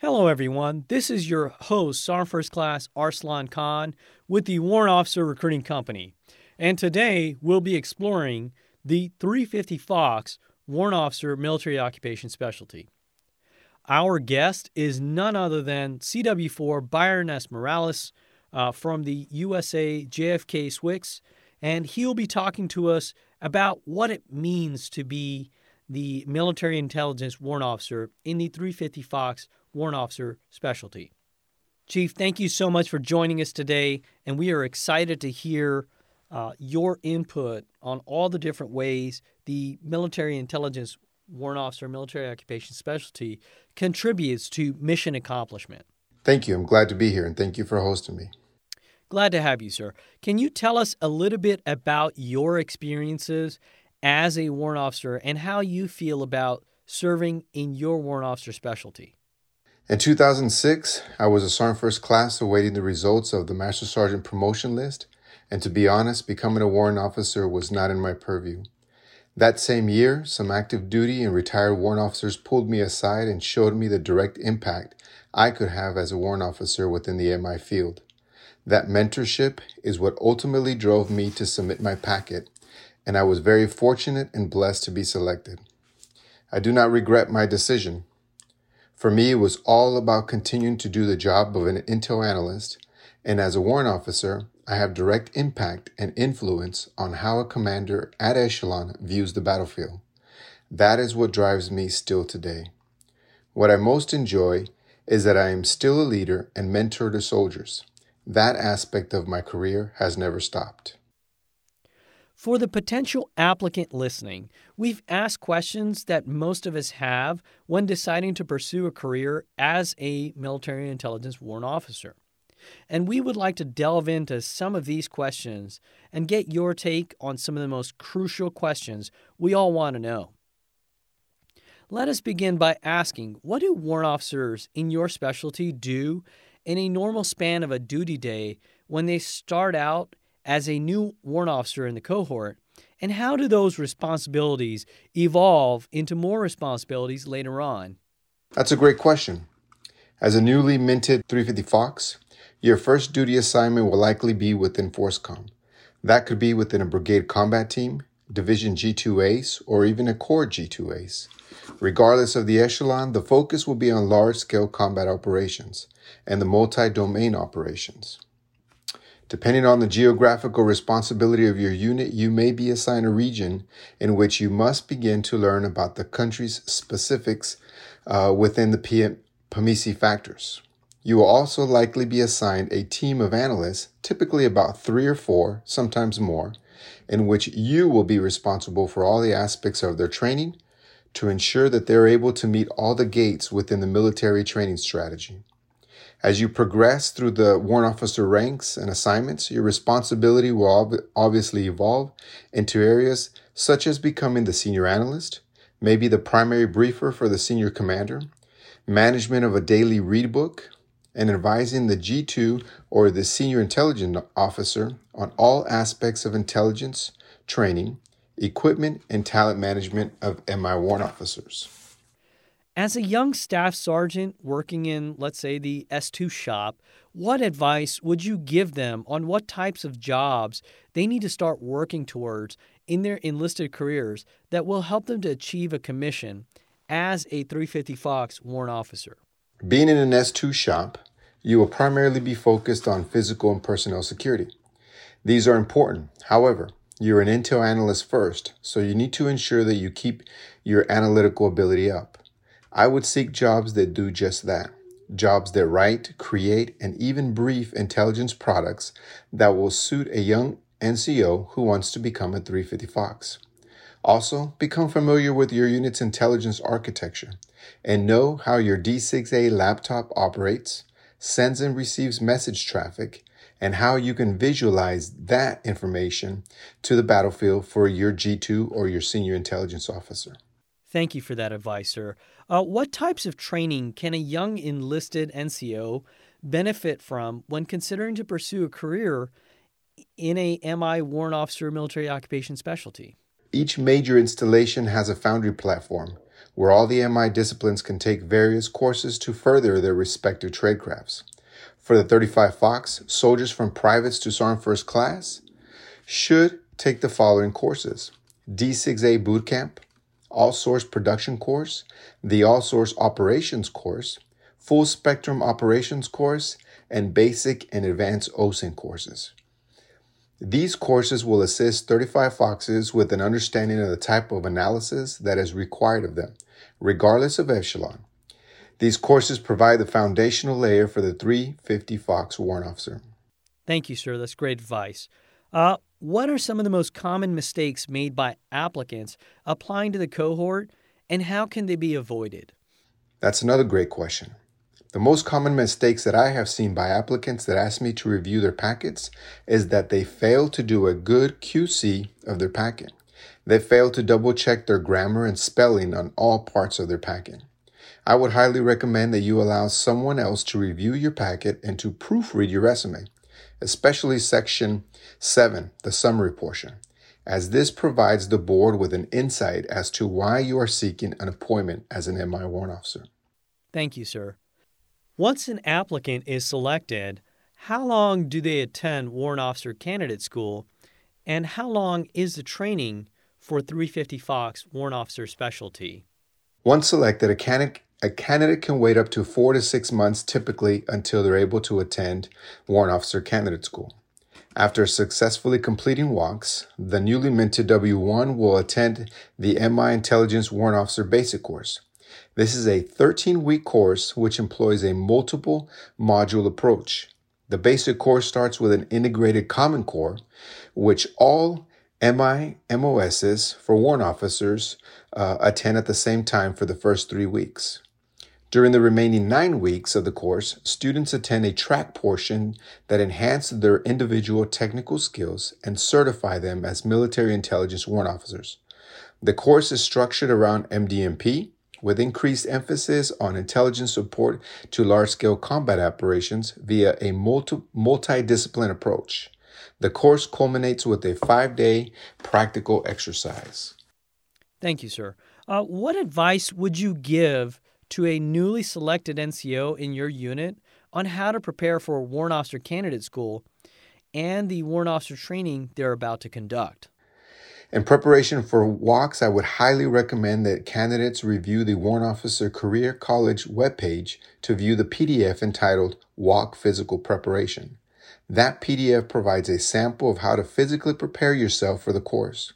Hello, everyone. This is your host, Sergeant First Class Arslan Khan with the Warrant Officer Recruiting Company. And today we'll be exploring the 350 Fox Warrant Officer Military Occupation Specialty. Our guest is none other than CW4 Byron S. Morales uh, from the USA JFK SWCS, and he'll be talking to us about what it means to be the military intelligence warrant officer in the 350 Fox warrant officer specialty. Chief, thank you so much for joining us today, and we are excited to hear uh, your input on all the different ways the military intelligence warrant officer military occupation specialty contributes to mission accomplishment. Thank you. I'm glad to be here, and thank you for hosting me. Glad to have you, sir. Can you tell us a little bit about your experiences as a warrant officer and how you feel about serving in your warrant officer specialty? In 2006, I was a Sergeant First Class awaiting the results of the Master Sergeant promotion list, and to be honest, becoming a warrant officer was not in my purview. That same year, some active duty and retired warrant officers pulled me aside and showed me the direct impact I could have as a warrant officer within the MI field. That mentorship is what ultimately drove me to submit my packet, and I was very fortunate and blessed to be selected. I do not regret my decision. For me, it was all about continuing to do the job of an intel analyst, and as a warrant officer, I have direct impact and influence on how a commander at echelon views the battlefield. That is what drives me still today. What I most enjoy is that I am still a leader and mentor to soldiers. That aspect of my career has never stopped. For the potential applicant listening, we've asked questions that most of us have when deciding to pursue a career as a military intelligence warrant officer. And we would like to delve into some of these questions and get your take on some of the most crucial questions we all want to know. Let us begin by asking what do warrant officers in your specialty do in a normal span of a duty day when they start out as a new warrant officer in the cohort? And how do those responsibilities evolve into more responsibilities later on? That's a great question. As a newly minted 350 Fox, your first duty assignment will likely be within FORSCOM. That could be within a brigade combat team, division G2 ACE, or even a corps G2 ACE. Regardless of the echelon, the focus will be on large scale combat operations and the multi domain operations. Depending on the geographical responsibility of your unit, you may be assigned a region in which you must begin to learn about the country's specifics uh, within the PM- PMESII factors. You will also likely be assigned a team of analysts, typically about three or four, sometimes more, in which you will be responsible for all the aspects of their training to ensure that they're able to meet all the gates within the military training strategy. As you progress through the warrant officer ranks and assignments, your responsibility will ob- obviously evolve into areas such as becoming the senior analyst, maybe the primary briefer for the senior commander, management of a daily read book, and advising the G2 or the senior intelligence officer on all aspects of intelligence, training, equipment, and talent management of MI warrant officers. As a young staff sergeant working in, let's say, the S2 shop, what advice would you give them on what types of jobs they need to start working towards in their enlisted careers that will help them to achieve a commission as a 350 Fox warrant officer? Being in an S2 shop, you will primarily be focused on physical and personnel security. These are important. However, you're an intel analyst first, so you need to ensure that you keep your analytical ability up. I would seek jobs that do just that. Jobs that write, create, and even brief intelligence products that will suit a young NCO who wants to become a 350 Fox. Also, become familiar with your unit's intelligence architecture and know how your DCGS-A laptop operates, sends and receives message traffic, and how you can visualize that information to the battlefield for your G2 or your senior intelligence officer. Thank you for that advice, sir. Uh, what types of training can a young enlisted NCO benefit from when considering to pursue a career in a MI warrant officer military occupation specialty? Each major installation has a foundry platform where all the MI disciplines can take various courses to further their respective tradecrafts. For the 35 Fox, soldiers from privates to sergeant first class should take the following courses DCGS-A Boot Camp, All Source Production Course, the All Source Operations Course, Full Spectrum Operations Course, and Basic and Advanced OSINT courses. These courses will assist 35 Foxes with an understanding of the type of analysis that is required of them, regardless of echelon. These courses provide the foundational layer for the 350 Fox warrant officer. Thank you, sir. That's great advice. Uh, what are some of the most common mistakes made by applicants applying to the cohort, and how can they be avoided? That's another great question. The most common mistakes that I have seen by applicants that ask me to review their packets is that they fail to do a good QC of their packet. They fail to double check their grammar and spelling on all parts of their packet. I would highly recommend that you allow someone else to review your packet and to proofread your resume, especially section 7, the summary portion, as this provides the board with an insight as to why you are seeking an appointment as an MI warrant officer. Thank you, sir. Once an applicant is selected, how long do they attend warrant officer candidate school, and how long is the training for 350 Fox warrant officer specialty? Once selected, a candidate a candidate can wait up to four to six months typically until they're able to attend warrant officer candidate school. After successfully completing WOCS, the newly minted W1 will attend the MI Intelligence Warrant Officer Basic course. This is a 13 week course which employs a multiple module approach. The basic course starts with an integrated Common Core, which all MI MOSs for warrant officers uh, attend at the same time for the first three weeks. During the remaining nine weeks of the course, students attend a track portion that enhances their individual technical skills and certify them as military intelligence warrant officers. The course is structured around MDMP, with increased emphasis on intelligence support to large scale combat operations via a multi- multidiscipline approach. The course culminates with a five day practical exercise. Thank you, sir. Uh, what advice would you give to a newly selected NCO in your unit on how to prepare for a warrant officer candidate school and the warrant officer training they're about to conduct. In preparation for WOCS, I would highly recommend that candidates review the Warrant Officer Career College webpage to view the PDF entitled WOC Physical Preparation. That PDF provides a sample of how to physically prepare yourself for the course.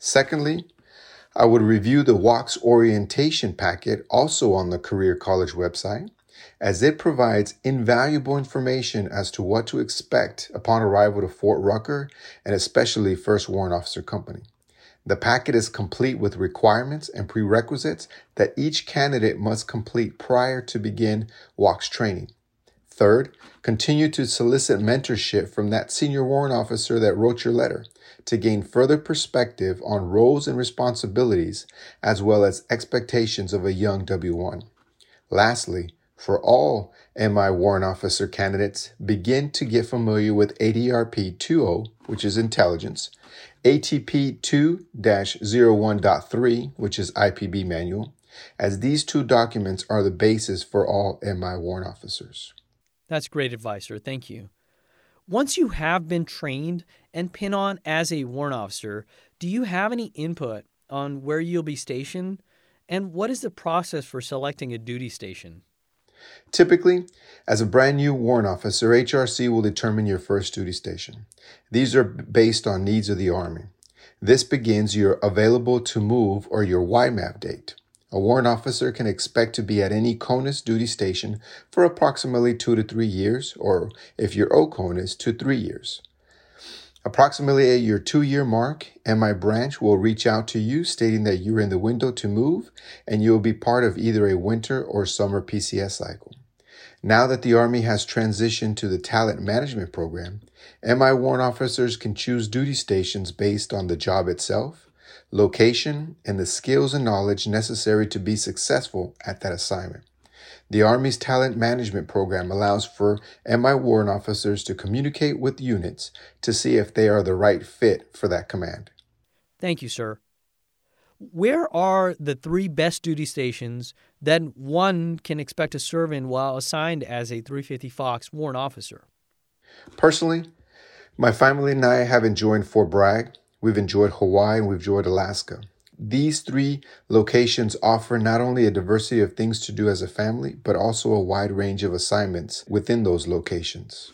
Secondly, I would review the WOCS orientation packet also on the Career College website, as it provides invaluable information as to what to expect upon arrival to Fort Rucker and especially First Warrant Officer Company. The packet is complete with requirements and prerequisites that each candidate must complete prior to begin WOCS training. Third, continue to solicit mentorship from that senior warrant officer that wrote your letter to gain further perspective on roles and responsibilities as well as expectations of a young W1. Lastly, for all MI warrant officer candidates, begin to get familiar with ADRP 2.0, which is intelligence, ATP 2 01.3, which is IPB manual, as these two documents are the basis for all MI warrant officers. That's great advice, sir. Thank you. Once you have been trained and pin on as a warrant officer, do you have any input on where you'll be stationed? And what is the process for selecting a duty station? Typically, as a brand new warrant officer, HRC will determine your first duty station. These are based on needs of the Army. This begins your available to move or your YMAP date. A warrant officer can expect to be at any CONUS duty station for approximately two to three years, or if you're OCONUS, to three years. Approximately at your two year mark, MI branch will reach out to you stating that you're in the window to move and you will be part of either a winter or summer PCS cycle. Now that the Army has transitioned to the talent management program, MI warrant officers can choose duty stations based on the job itself, location, and the skills and knowledge necessary to be successful at that assignment. The Army's talent management program allows for MI warrant officers to communicate with units to see if they are the right fit for that command. Thank you, sir. Where are the three best duty stations that one can expect to serve in while assigned as a 350 Fox warrant officer? Personally, my family and I have enjoyed Fort Bragg, we've enjoyed Hawaii, and we've enjoyed Alaska. These three locations offer not only a diversity of things to do as a family, but also a wide range of assignments within those locations.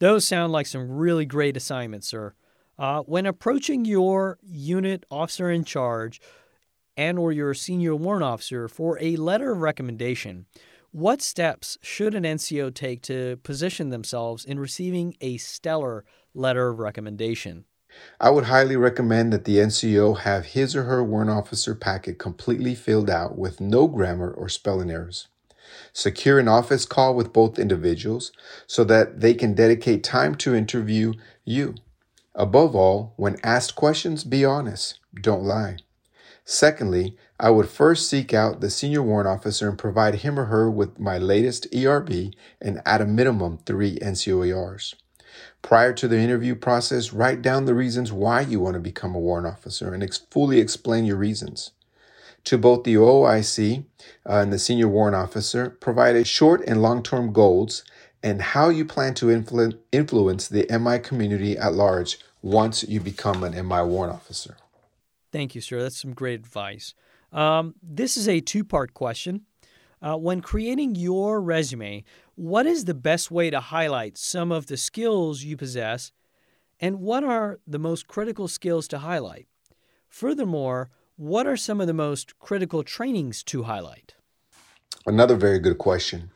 Those sound like some really great assignments, sir. Uh, when approaching your unit officer in charge and or your senior warrant officer for a letter of recommendation, what steps should an NCO take to position themselves in receiving a stellar letter of recommendation? I would highly recommend that the NCO have his or her warrant officer packet completely filled out with no grammar or spelling errors. Secure an office call with both individuals so that they can dedicate time to interview you. Above all, when asked questions, be honest. Don't lie. Secondly, I would first seek out the senior warrant officer and provide him or her with my latest ERB and at a minimum three NCOERs. Prior to the interview process, write down the reasons why you want to become a warrant officer and ex- fully explain your reasons. To both the OIC uh, and the senior warrant officer, provide a short and long term goals and how you plan to influ- influence the MI community at large once you become an MI warrant officer. Thank you, sir. That's some great advice. Um, this is a two part question. Uh, when creating your resume, what is the best way to highlight some of the skills you possess, and what are the most critical skills to highlight? Furthermore, what are some of the most critical trainings to highlight? Another very good question.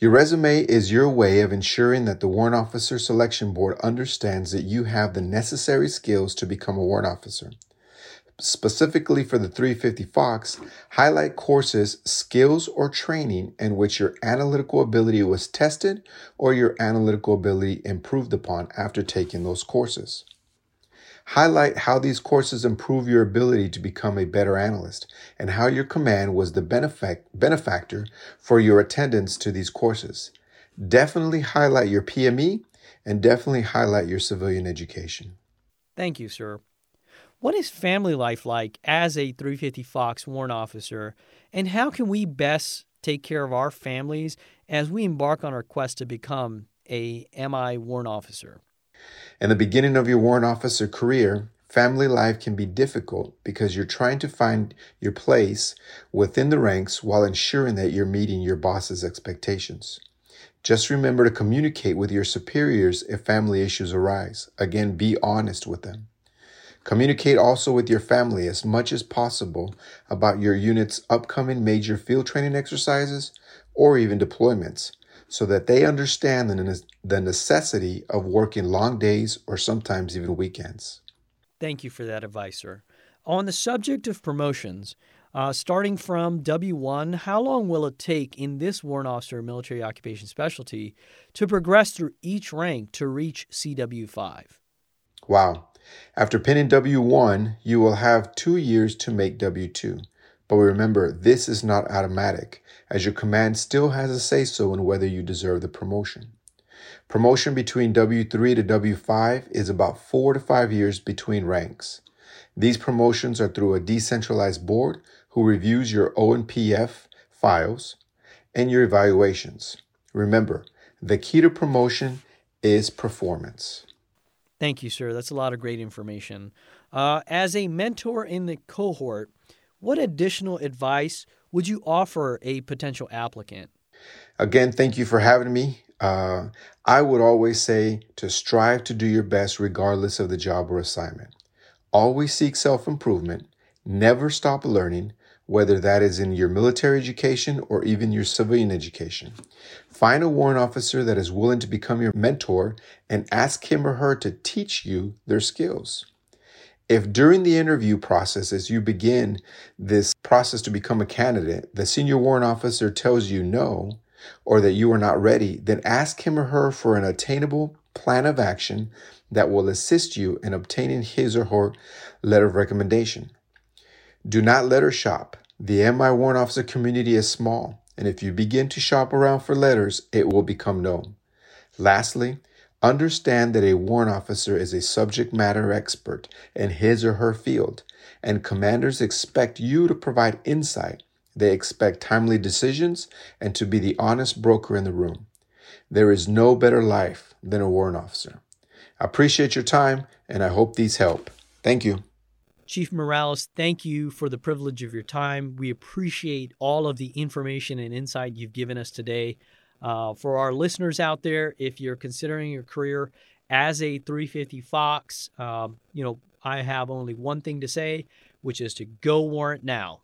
Your resume is your way of ensuring that the warrant officer selection board understands that you have the necessary skills to become a warrant officer. Specifically for the 350 Fox, highlight courses, skills, or training in which your analytical ability was tested or your analytical ability improved upon after taking those courses. Highlight how these courses improve your ability to become a better analyst and how your command was the benefac- benefactor for your attendance to these courses. Definitely highlight your PME and definitely highlight your civilian education. Thank you, sir. What is family life like as a 350 Fox warrant officer, and how can we best take care of our families as we embark on our quest to become a MI warrant officer? In the beginning of your warrant officer career, family life can be difficult because you're trying to find your place within the ranks while ensuring that you're meeting your boss's expectations. Just remember to communicate with your superiors if family issues arise. Again, be honest with them. Communicate also with your family as much as possible about your unit's upcoming major field training exercises or even deployments so that they understand the necessity of working long days or sometimes even weekends. Thank you for that advice, sir. On the subject of promotions, uh, starting from W1, how long will it take in this warrant officer military occupation specialty to progress through each rank to reach CW5? Wow. After pinning W1, you will have two years to make W2. But remember, this is not automatic, as your command still has a say so in whether you deserve the promotion. Promotion between W3 to W5 is about four to five years between ranks. These promotions are through a decentralized board who reviews your OMPF files and your evaluations. Remember, the key to promotion is performance. Thank you, sir. That's a lot of great information. Uh, as a mentor in the cohort, what additional advice would you offer a potential applicant? Again, thank you for having me. Uh, I would always say to strive to do your best regardless of the job or assignment. Always seek self improvement. Never stop learning, whether that is in your military education or even your civilian education. Find a warrant officer that is willing to become your mentor and ask him or her to teach you their skills. If during the interview process, as you begin this process to become a candidate, the senior warrant officer tells you no, or that you are not ready, then ask him or her for an attainable plan of action that will assist you in obtaining his or her letter of recommendation. Do not letter shop. The MI warrant officer community is small, and if you begin to shop around for letters, it will become known. Lastly, Understand that a warrant officer is a subject matter expert in his or her field, and commanders expect you to provide insight. They expect timely decisions and to be the honest broker in the room. There is no better life than a warrant officer. I appreciate your time, and I hope these help. Thank you. Chief Morales, thank you for the privilege of your time. We appreciate all of the information and insight you've given us today. Uh, for our listeners out there, if you're considering your career as a 350 Fox, um, you know, I have only one thing to say, which is to go warrant now.